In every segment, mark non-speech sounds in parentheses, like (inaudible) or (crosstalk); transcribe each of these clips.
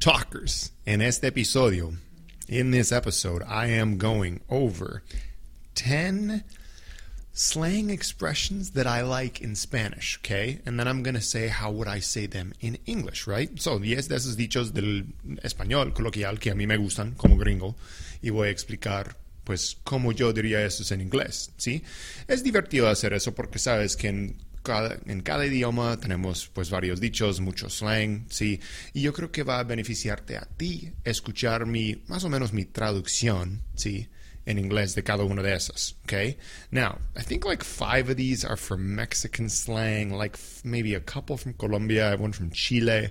talkers. En este episodio, in this episode, I am going over 10 slang expressions that I like in Spanish, okay? And then I'm going to say how would I say them in English, right? So, 10 de esos dichos del español coloquial que a mí me gustan como gringo y voy a explicar pues cómo yo diría eso en inglés, ¿sí? Es divertido hacer eso porque sabes que en cada, en cada idioma tenemos pues varios dichos, mucho slang, sí, y yo creo que va a beneficiarte a ti escuchar mi, más o menos mi traducción, sí, en inglés de cada una de esas, okay? Now, I think like five of these are from Mexican slang, like maybe a couple from Colombia, one from Chile,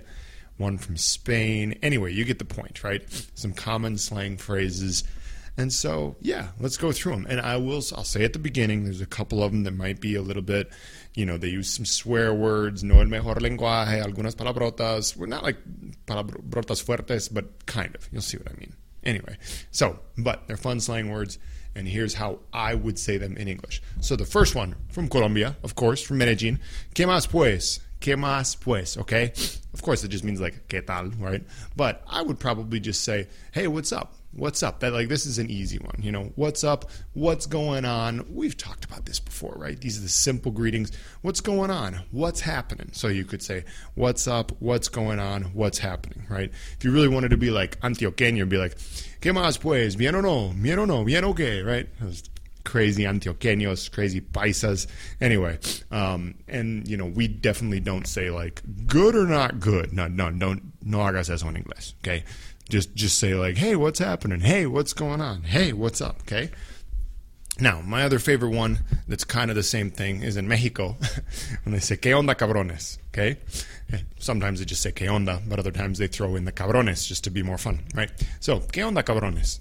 one from Spain. Anyway, you get the point, right? Some common slang phrases. And so, yeah, let's go through them. And I will, I'll say at the beginning, there's a couple of them that might be a little bit you know, they use some swear words, no el mejor lenguaje, algunas palabrotas. We're not like palabrotas fuertes, but kind of. You'll see what I mean. Anyway, so, but they're fun slang words, and here's how I would say them in English. So the first one from Colombia, of course, from Medellin. ¿Qué más pues? ¿Qué más pues? Okay? Of course, it just means like, ¿qué tal? Right? But I would probably just say, hey, what's up? What's up? That like this is an easy one you know? What's up? What's going on? We've talked about this before right? These are the simple greetings. What's going on? What's happening? So you could say what's up? What's going on? What's happening right? If you really wanted to be like antioqueño be like qué más pues? Bien o no? Bien o no? Bien o qué? Right crazy antioqueños crazy paisas anyway um, and you know we definitely don't say like good or not good no no don't no hagas eso en inglés okay just just say like, "Hey, what's happening? Hey, what's going on? Hey, what's up?" Okay? Now, my other favorite one that's kind of the same thing is in Mexico (laughs) when they say "¿Qué onda, cabrones?" Okay? Eh, sometimes they just say "¿Qué onda," but other times they throw in the cabrones just to be more fun, right? So, "¿Qué onda, cabrones?"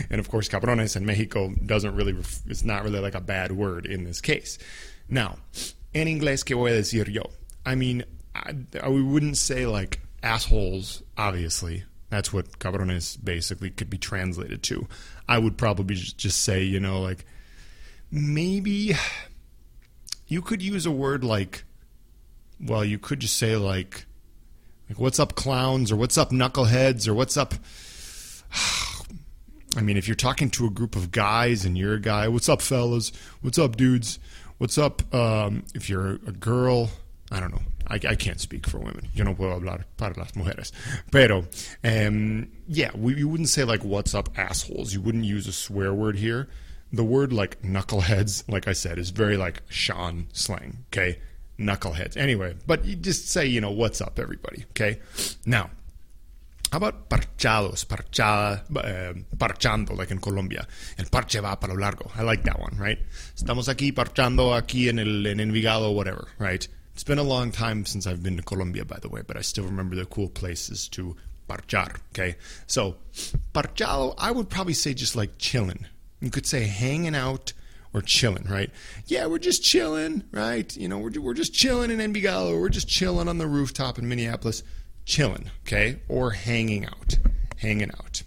(laughs) and of course, cabrones in Mexico doesn't really it's not really like a bad word in this case. Now, in inglés, ¿qué voy a decir yo? I mean, I, I wouldn't say like assholes, obviously, that's what cabrones basically could be translated to. I would probably just say, you know, like maybe you could use a word like, well, you could just say like, like what's up, clowns, or what's up, knuckleheads, or what's up. (sighs) I mean, if you're talking to a group of guys and you're a guy, what's up, fellas? What's up, dudes? What's up? Um, if you're a girl, I don't know. I, I, can't speak for women. Yo no puedo hablar para las mujeres. Pero, um, yeah, we, you wouldn't say like, what's up, assholes. You wouldn't use a swear word here. The word like knuckleheads, like I said, is very like Sean slang, okay? Knuckleheads. Anyway, but you just say, you know, what's up, everybody, okay? Now, how about parchados, parchada, uh, parchando, like in Colombia? El parche va para lo largo. I like that one, right? Estamos aquí parchando aquí en el en Envigado, whatever, right? It's been a long time since I've been to Colombia, by the way, but I still remember the cool places to parchar. Okay, so parchado, I would probably say just like chilling. You could say hanging out or chilling, right? Yeah, we're just chilling, right? You know, we're, we're just chilling in Envigado. We're just chilling on the rooftop in Minneapolis, chilling, okay? Or hanging out, hanging out.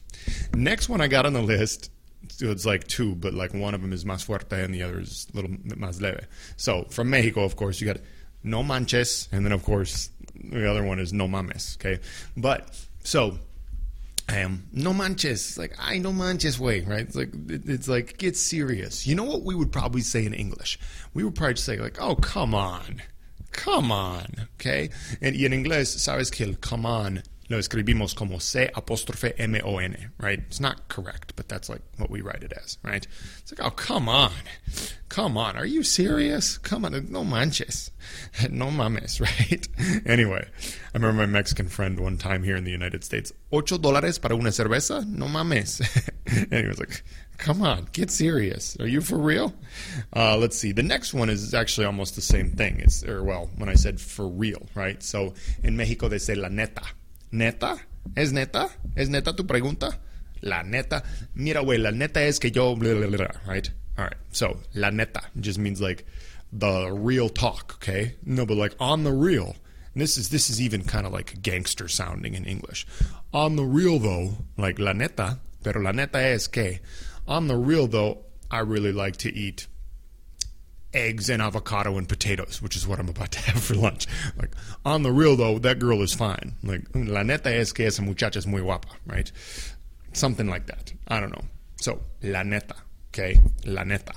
Next one I got on the list, it's like two, but like one of them is más fuerte and the other is a little más leve. So from Mexico, of course, you got no manches, and then of course the other one is no mames. Okay, but so um, no manches, like I no manches way, right? It's like it's like get serious. You know what we would probably say in English? We would probably say like, oh come on, come on, okay? And in English, sabes que el come on lo escribimos como C apóstrofe M-O-N, right? It's not correct, but that's like what we write it as, right? It's like, oh, come on. Come on. Are you serious? Come on. No manches. (laughs) No mames, (laughs) right? anyway, I remember my Mexican friend one time here in the United States, ocho dólares para una cerveza? No mames. (laughs) and he was like, come on, get serious. Are you for real? Uh, let's see. The next one is actually almost the same thing. It's, or well, when I said for real, right? So in Mexico, they say la neta neta, ¿Es neta? ¿Es neta tu pregunta? La neta. Mira, güey, la neta es que yo. Blah, blah, blah, right? All right. So, la neta just means like the real talk, okay? No, but like on the real. This is this is even kind of like gangster sounding in English. On the real though, like la neta, pero la neta es que on the real though, I really like to eat eggs and avocado and potatoes, which is what I'm about to have for lunch. Like on the real though, that girl is fine. Like la neta es que esa muchacha es muy guapa, right? Something like that. I don't know. So la neta, okay, la neta.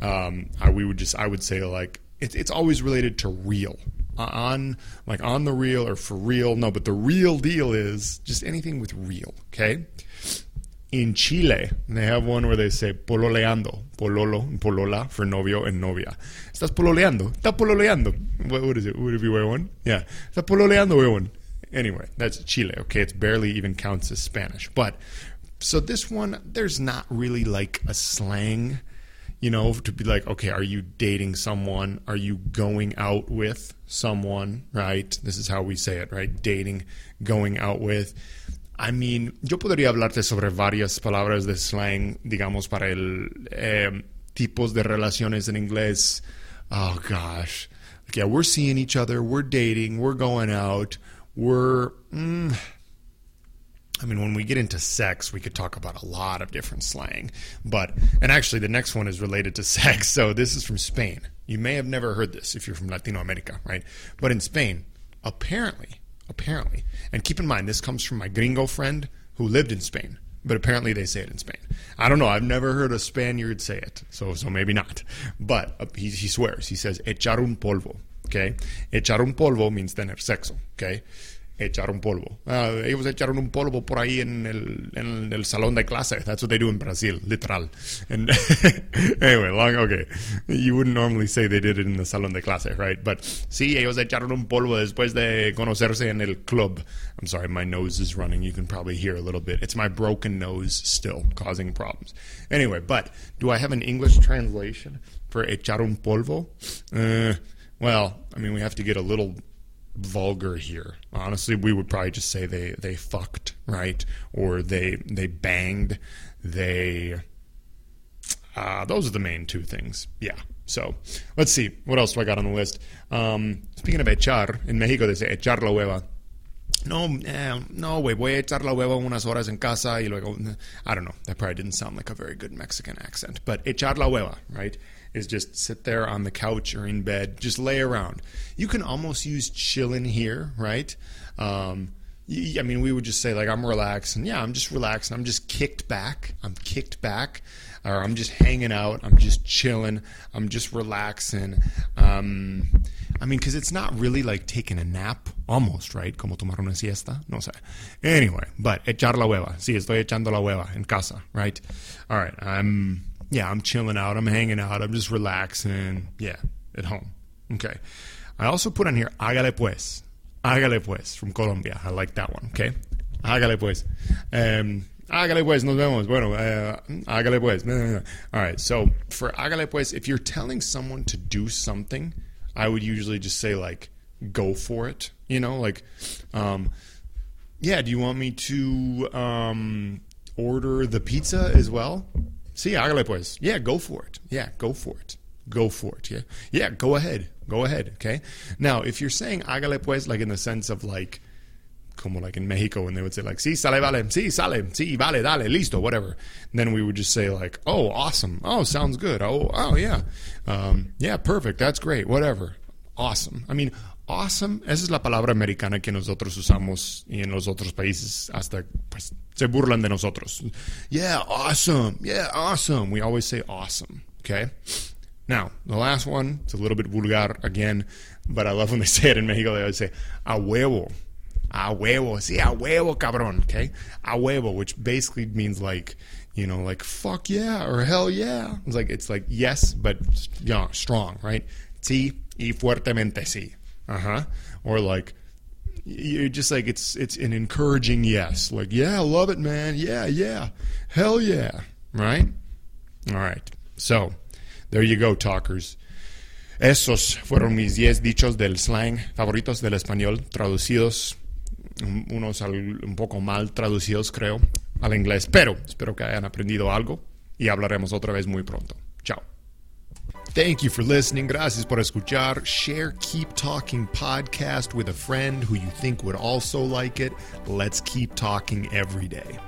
Um, I, we would just I would say like it, it's always related to real on like on the real or for real. No, but the real deal is just anything with real. Okay. In Chile, they have one where they say pololeando, pololo, polola for novio and novia. Estás pololeando, está pololeando. What, what is it? Would it be one? Yeah, está pololeando, weón. Anyway, that's Chile. Okay, it barely even counts as Spanish. But so this one, there's not really like a slang you know, to be like, okay, are you dating someone? Are you going out with someone? Right? This is how we say it, right? Dating, going out with. I mean, yo podría hablarte sobre varias palabras de slang, digamos, para el eh, tipos de relaciones en inglés. Oh gosh, yeah, we're seeing each other, we're dating, we're going out, we're. Mm, I mean, when we get into sex, we could talk about a lot of different slang. But, and actually, the next one is related to (laughs) sex. So, this is from Spain. You may have never heard this if you're from Latino America, right? But in Spain, apparently, apparently, and keep in mind, this comes from my gringo friend who lived in Spain. But apparently they say it in Spain. I don't know. I've never heard a Spaniard say it, so so maybe not. But uh, he, he swears. He says echar un polvo. Okay, echar un polvo means tener sexo. Okay, echar un polvo. Uh, ellos echaron un polvo por ahí en el, en el salón de clase. That's what they do in Brazil, literal. And (laughs) anyway, long, okay. You wouldn't normally say they did it in the salón de clase, right? But sí, ellos echaron un polvo después de conocerse en el club. I'm sorry, my nose is running. You can probably hear a little bit. It's my broken nose still causing problems. Anyway, but do I have an English translation for echar un polvo? Uh, well, I mean, we have to get a little vulgar here. Honestly, we would probably just say they they fucked, right? Or they they banged, they uh, those are the main two things. Yeah. So let's see. What else do I got on the list? Um, speaking of echar, in Mexico they say echar la hueva. No, eh, no, güey, voy a echar la hueva unas horas en casa y luego. I don't know. That probably didn't sound like a very good Mexican accent. But echar la hueva, right? Is just sit there on the couch or in bed, just lay around. You can almost use chillin' here, right? Um, I mean, we would just say like I'm relaxing. Yeah, I'm just relaxing. I'm just kicked back. I'm kicked back, or I'm just hanging out. I'm just chilling. I'm just relaxing. Um, I mean, because it's not really like taking a nap, almost, right? Como tomar una siesta. No sé. Anyway, but echar la hueva. Sí, estoy echando la hueva en casa, right? All right. I'm yeah, I'm chilling out. I'm hanging out. I'm just relaxing. Yeah, at home. Okay. I also put on here hágale pues. Hágale pues from Colombia. I like that one. Okay. Hágale pues. Um, hágale pues, nos vemos. Bueno, uh, hágale pues. All right. So for hágale pues, if you're telling someone to do something, I would usually just say like, go for it. You know, like, um, yeah. Do you want me to um, order the pizza as well? Sí, hágale pues. Yeah, go for it. Yeah, go for it. Go for it. Yeah. Yeah, go ahead. Go ahead. Okay. Now, if you're saying hágale pues, like in the sense of like, como like in Mexico when they would say like, sí, sale, vale, sí, sale, sí, vale, dale, listo, whatever. Then we would just say like, oh, awesome. Oh, sounds good. Oh, oh, yeah. Um, yeah, perfect. That's great. Whatever. Awesome. I mean, awesome, esa es la palabra americana que nosotros usamos y en los otros países hasta pues se burlan de nosotros. Yeah, awesome. Yeah, awesome. We always say awesome, okay? Now, the last one, it's a little bit vulgar again, but I love when they say it in Mexico. They always say, a huevo. A huevo. Sí, a huevo, cabrón, okay? A huevo, which basically means like, you know, like fuck yeah or hell yeah. It's like, it's like yes, but yeah, strong, right? Sí y fuertemente sí. Uh huh. Or like, you're just like it's it's an encouraging yes. Like, yeah, love it, man. Yeah, yeah. Hell yeah. Right? All right. So, there you go, talkers. Esos fueron mis 10 dichos del slang favoritos del español, traducidos unos un poco mal traducidos, creo, al inglés. Pero espero que hayan aprendido algo y hablaremos otra vez muy pronto. Chao. Thank you for listening. Gracias por escuchar. Share Keep Talking podcast with a friend who you think would also like it. Let's keep talking every day.